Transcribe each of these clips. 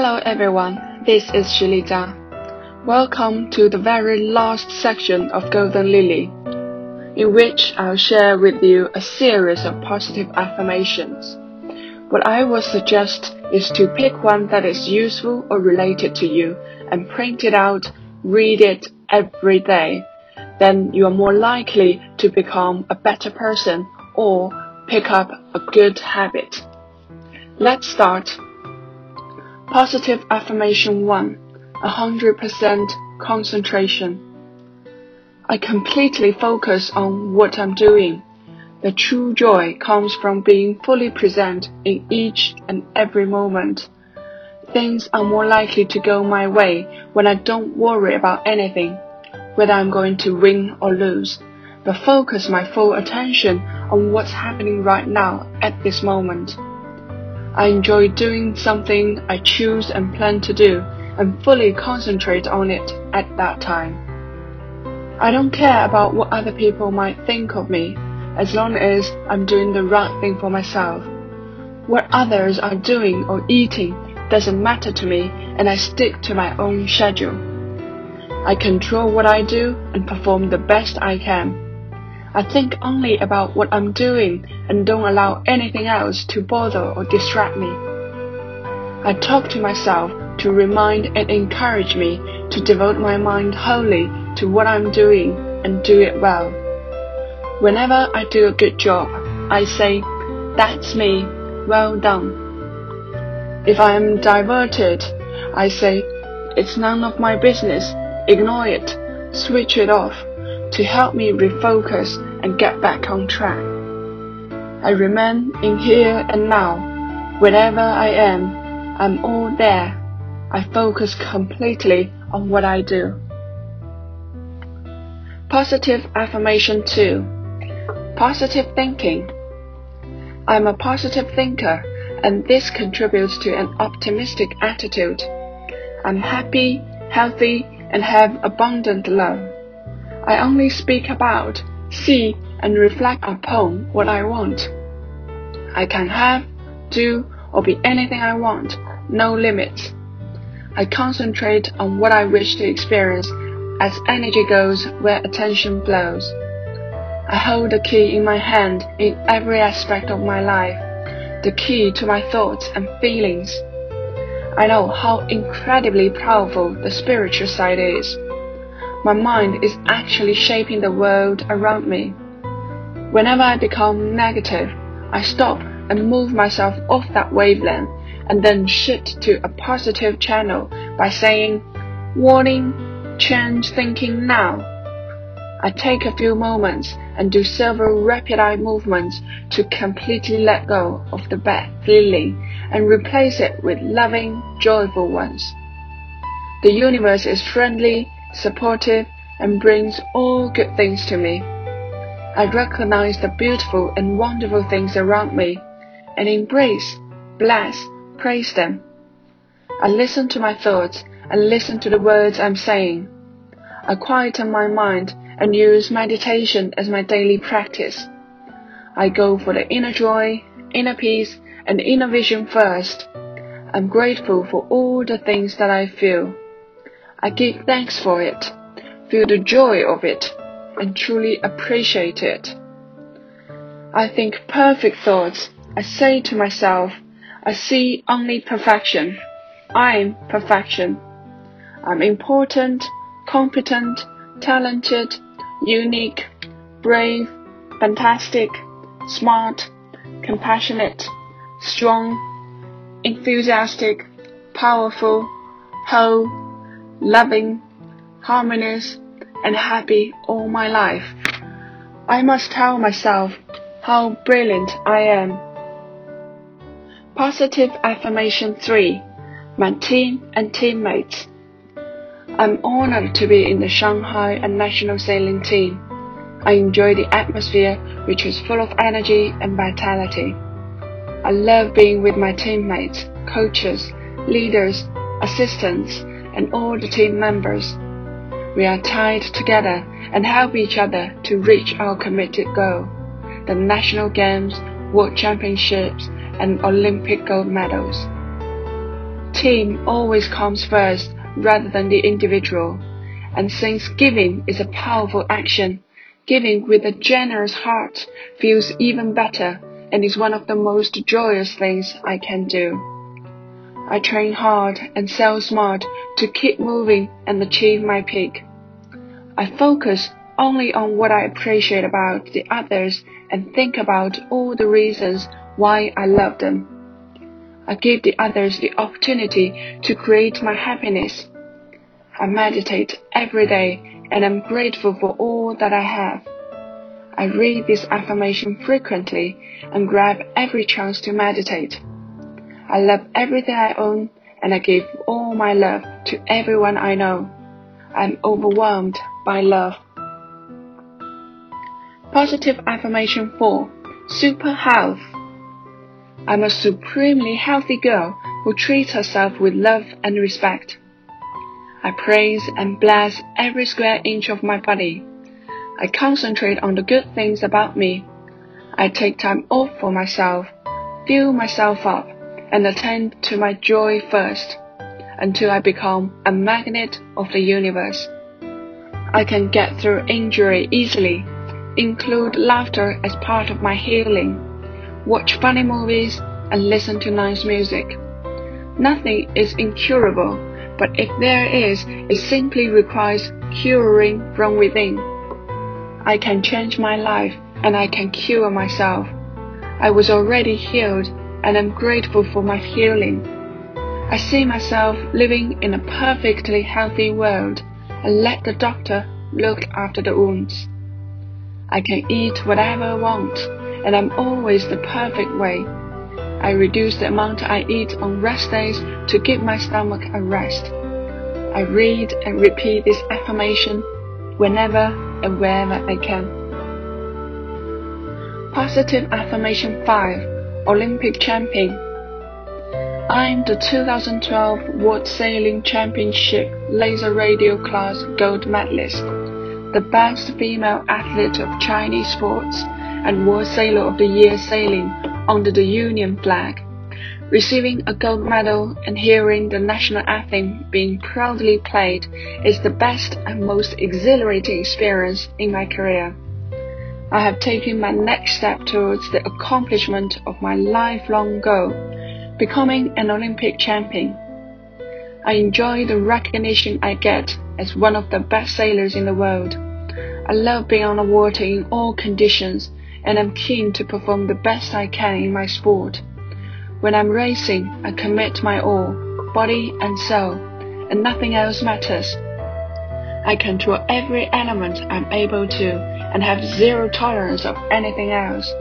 Hello everyone, this is Shilita. Welcome to the very last section of Golden Lily, in which I'll share with you a series of positive affirmations. What I would suggest is to pick one that is useful or related to you and print it out, read it every day. Then you are more likely to become a better person or pick up a good habit. Let's start. Positive affirmation 1 100% concentration. I completely focus on what I'm doing. The true joy comes from being fully present in each and every moment. Things are more likely to go my way when I don't worry about anything, whether I'm going to win or lose, but focus my full attention on what's happening right now at this moment. I enjoy doing something I choose and plan to do and fully concentrate on it at that time. I don't care about what other people might think of me as long as I'm doing the right thing for myself. What others are doing or eating doesn't matter to me and I stick to my own schedule. I control what I do and perform the best I can. I think only about what I'm doing and don't allow anything else to bother or distract me. I talk to myself to remind and encourage me to devote my mind wholly to what I'm doing and do it well. Whenever I do a good job, I say, That's me, well done. If I am diverted, I say, It's none of my business, ignore it, switch it off to help me refocus and get back on track. I remain in here and now. Wherever I am, I'm all there. I focus completely on what I do. Positive affirmation 2. Positive thinking. I'm a positive thinker and this contributes to an optimistic attitude. I'm happy, healthy, and have abundant love. I only speak about, see, and reflect upon what I want. I can have, do, or be anything I want, no limits. I concentrate on what I wish to experience as energy goes where attention flows. I hold the key in my hand in every aspect of my life, the key to my thoughts and feelings. I know how incredibly powerful the spiritual side is. My mind is actually shaping the world around me. Whenever I become negative, I stop and move myself off that wavelength and then shift to a positive channel by saying, Warning, change thinking now. I take a few moments and do several rapid eye movements to completely let go of the bad feeling and replace it with loving, joyful ones. The universe is friendly supportive, and brings all good things to me. I recognize the beautiful and wonderful things around me and embrace, bless, praise them. I listen to my thoughts and listen to the words I'm saying. I quieten my mind and use meditation as my daily practice. I go for the inner joy, inner peace, and inner vision first. I'm grateful for all the things that I feel. I give thanks for it, feel the joy of it, and truly appreciate it. I think perfect thoughts. I say to myself, I see only perfection. I'm perfection. I'm important, competent, talented, unique, brave, fantastic, smart, compassionate, strong, enthusiastic, powerful, whole, loving, harmonious, and happy all my life. I must tell myself how brilliant I am. Positive affirmation 3 My team and teammates. I'm honored to be in the Shanghai and national sailing team. I enjoy the atmosphere, which is full of energy and vitality. I love being with my teammates, coaches, leaders, assistants, and all the team members. We are tied together and help each other to reach our committed goal the national games, world championships, and Olympic gold medals. team always comes first rather than the individual. And since giving is a powerful action, giving with a generous heart feels even better and is one of the most joyous things I can do. I train hard and sell smart to keep moving and achieve my peak. I focus only on what I appreciate about the others and think about all the reasons why I love them. I give the others the opportunity to create my happiness. I meditate every day and am grateful for all that I have. I read this affirmation frequently and grab every chance to meditate. I love everything I own and I give all my love to everyone I know. I'm overwhelmed by love. Positive Affirmation 4 Super Health I'm a supremely healthy girl who treats herself with love and respect. I praise and bless every square inch of my body. I concentrate on the good things about me. I take time off for myself, fill myself up, and attend to my joy first until I become a magnet of the universe. I can get through injury easily include laughter as part of my healing, watch funny movies, and listen to nice music. Nothing is incurable, but if there is, it simply requires curing from within. I can change my life and I can cure myself. I was already healed and am grateful for my healing. I see myself living in a perfectly healthy world and let the doctor look after the wounds. I can eat whatever I want, and I'm always the perfect way. I reduce the amount I eat on rest days to give my stomach a rest. I read and repeat this affirmation whenever and wherever I can. Positive Affirmation 5 Olympic Champion I'm the 2012 World Sailing Championship Laser Radial Class Gold Medalist the best female athlete of Chinese sports and World Sailor of the Year sailing under the Union flag. Receiving a gold medal and hearing the national anthem being proudly played is the best and most exhilarating experience in my career. I have taken my next step towards the accomplishment of my lifelong goal, becoming an Olympic champion. I enjoy the recognition I get as one of the best sailors in the world. I love being on the water in all conditions and I'm keen to perform the best I can in my sport. When I'm racing, I commit my all, body and soul, and nothing else matters. I control every element I'm able to and have zero tolerance of anything else.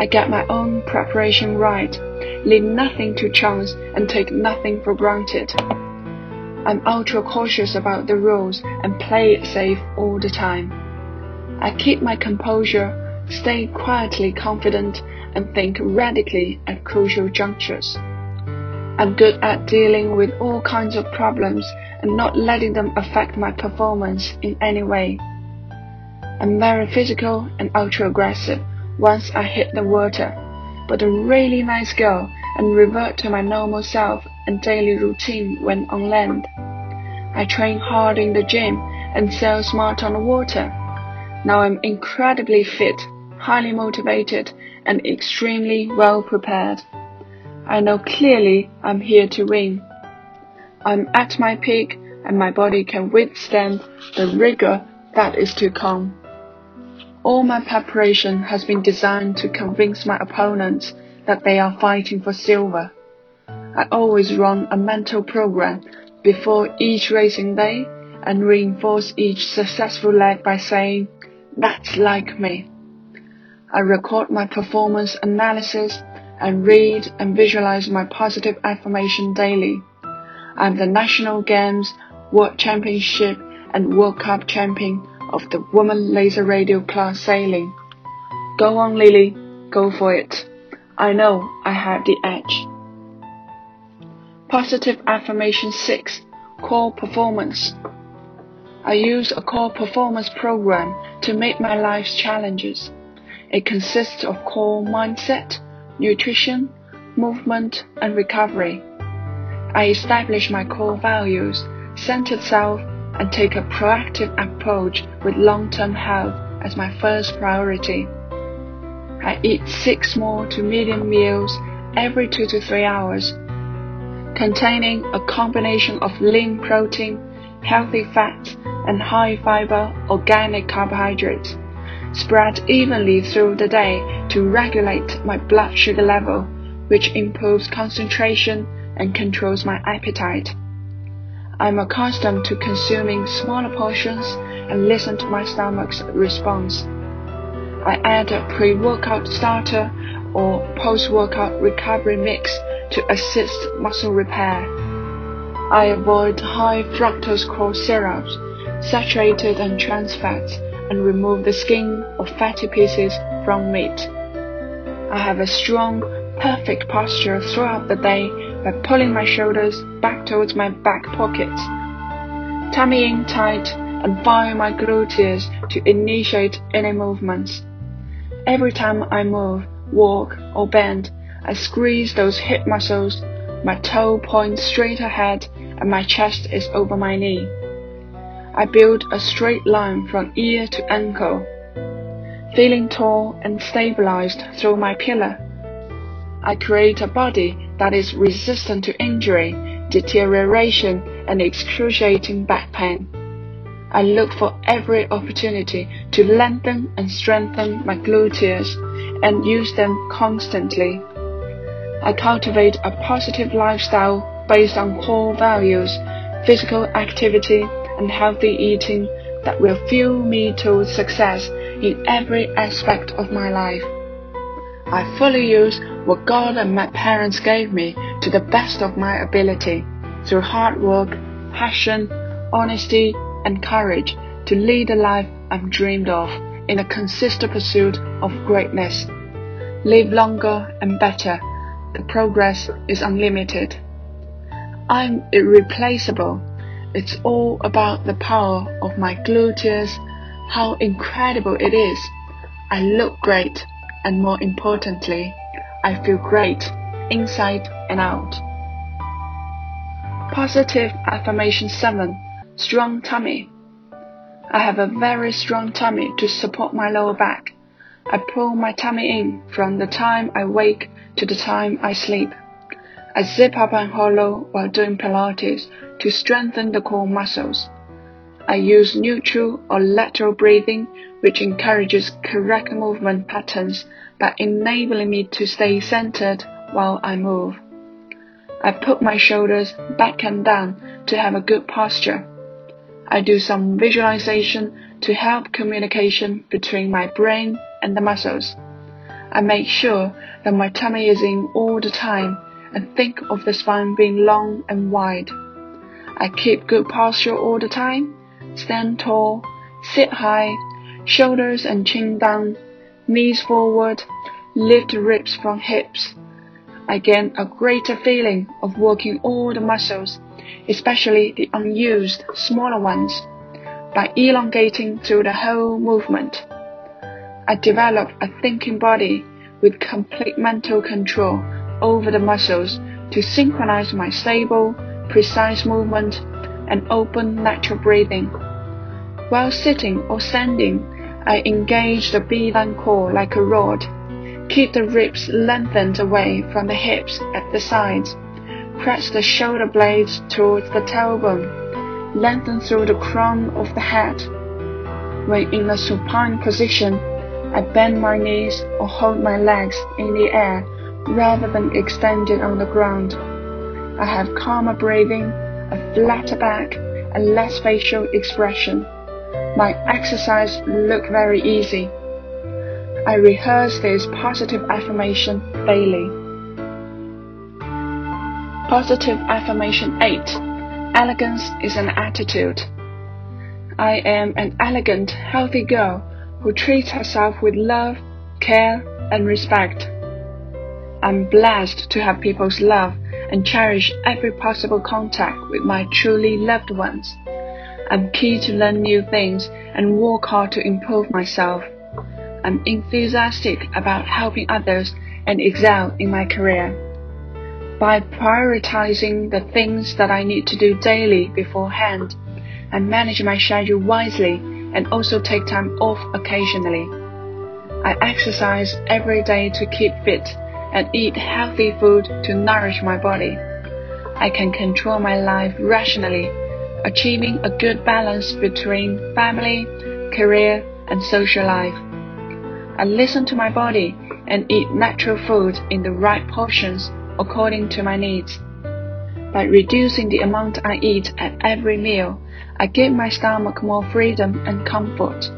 I get my own preparation right, leave nothing to chance, and take nothing for granted. I'm ultra cautious about the rules and play it safe all the time. I keep my composure, stay quietly confident, and think radically at crucial junctures. I'm good at dealing with all kinds of problems and not letting them affect my performance in any way. I'm very physical and ultra aggressive once I hit the water, but a really nice girl and revert to my normal self and daily routine when on land. I train hard in the gym and sail smart on the water. Now I'm incredibly fit, highly motivated, and extremely well prepared. I know clearly I'm here to win. I'm at my peak and my body can withstand the rigor that is to come. All my preparation has been designed to convince my opponents that they are fighting for silver. I always run a mental program before each racing day and reinforce each successful leg by saying, That's like me. I record my performance analysis and read and visualize my positive affirmation daily. I'm the National Games, World Championship, and World Cup champion of the Woman Laser Radial class sailing. Go on, Lily. Go for it. I know I have the edge. Positive Affirmation 6 Core Performance I use a core performance program to meet my life's challenges. It consists of core mindset, nutrition, movement, and recovery. I establish my core values, centered self, and take a proactive approach with long-term health as my first priority. I eat six small to medium meals every two to three hours, containing a combination of lean protein, healthy fats, and high fiber organic carbohydrates, spread evenly through the day to regulate my blood sugar level, which improves concentration and controls my appetite. I'm accustomed to consuming smaller portions and listen to my stomach's response. I add a pre-workout starter or post-workout recovery mix to assist muscle repair. I avoid high fructose corn syrups, saturated and trans fats, and remove the skin or fatty pieces from meat. I have a strong, perfect posture throughout the day by pulling my shoulders back towards my back pockets, tummy in tight, and firing my gluteus to initiate any movements. Every time I move, walk, or bend, I squeeze those hip muscles, my toe points straight ahead, and my chest is over my knee. I build a straight line from ear to ankle, feeling tall and stabilized through my pillar. I create a body that is resistant to injury, deterioration, and excruciating back pain. I look for every opportunity to lengthen and strengthen my gluteus and use them constantly. I cultivate a positive lifestyle based on core values, physical activity, and healthy eating that will fuel me towards success in every aspect of my life. I fully use what God and my parents gave me to the best of my ability through hard work, passion, honesty, and courage to lead the life I've dreamed of in a consistent pursuit of greatness. Live longer and better. The progress is unlimited. I'm irreplaceable. It's all about the power of my gluteus, how incredible it is. I look great and more importantly, I feel great inside and out. Positive affirmation 7 Strong tummy. I have a very strong tummy to support my lower back. I pull my tummy in from the time I wake to the time I sleep. I zip up and hollow while doing Pilates to strengthen the core muscles. I use neutral or lateral breathing, which encourages correct movement patterns by enabling me to stay centered while I move. I put my shoulders back and down to have a good posture. I do some visualization to help communication between my brain and the muscles. I make sure that my tummy is in all the time and think of the spine being long and wide. I keep good posture all the time Stand tall, sit high, shoulders and chin down, knees forward, lift ribs from hips. I gain a greater feeling of working all the muscles, especially the unused smaller ones, by elongating through the whole movement. I develop a thinking body with complete mental control over the muscles to synchronize my stable, precise movement and open natural breathing. While sitting or standing, I engage the beeline core like a rod. Keep the ribs lengthened away from the hips at the sides. Press the shoulder blades towards the tailbone. Lengthen through the crown of the head. When in a supine position, I bend my knees or hold my legs in the air rather than extended on the ground. I have calmer breathing a flatter back, and less facial expression. My exercise look very easy. I rehearse this positive affirmation daily. Positive affirmation 8. Elegance is an attitude. I am an elegant, healthy girl who treats herself with love, care, and respect. I'm blessed to have people's love and cherish every possible contact with my truly loved ones. I'm keen to learn new things and work hard to improve myself. I'm enthusiastic about helping others and excel in my career. by prioritizing the things that I need to do daily beforehand I manage my schedule wisely and also take time off occasionally. I exercise every day to keep fit and eat healthy food to nourish my body. I can control my life rationally, achieving a good balance between family, career, and social life. I listen to my body and eat natural food in the right portions according to my needs. By reducing the amount I eat at every meal, I give my stomach more freedom and comfort.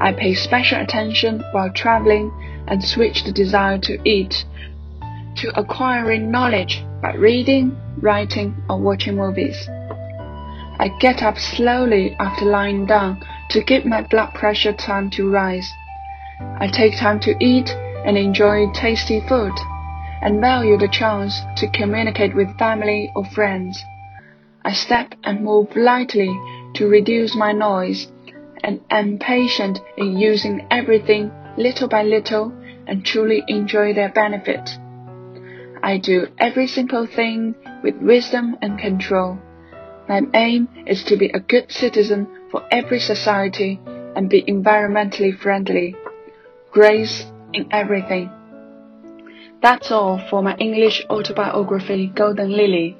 I pay special attention while traveling and switch the desire to eat to acquiring knowledge by reading, writing, or watching movies. I get up slowly after lying down to give my blood pressure time to rise. I take time to eat and enjoy tasty food and value the chance to communicate with family or friends. I step and move lightly to reduce my noise and am patient in using everything little by little and truly enjoy their benefit. I do every simple thing with wisdom and control. My aim is to be a good citizen for every society and be environmentally friendly. Grace in everything. That's all for my English autobiography, Golden Lily.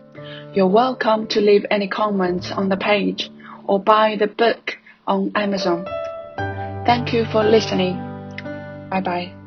You're welcome to leave any comments on the page or buy the book on Amazon. Thank you for listening. Bye bye.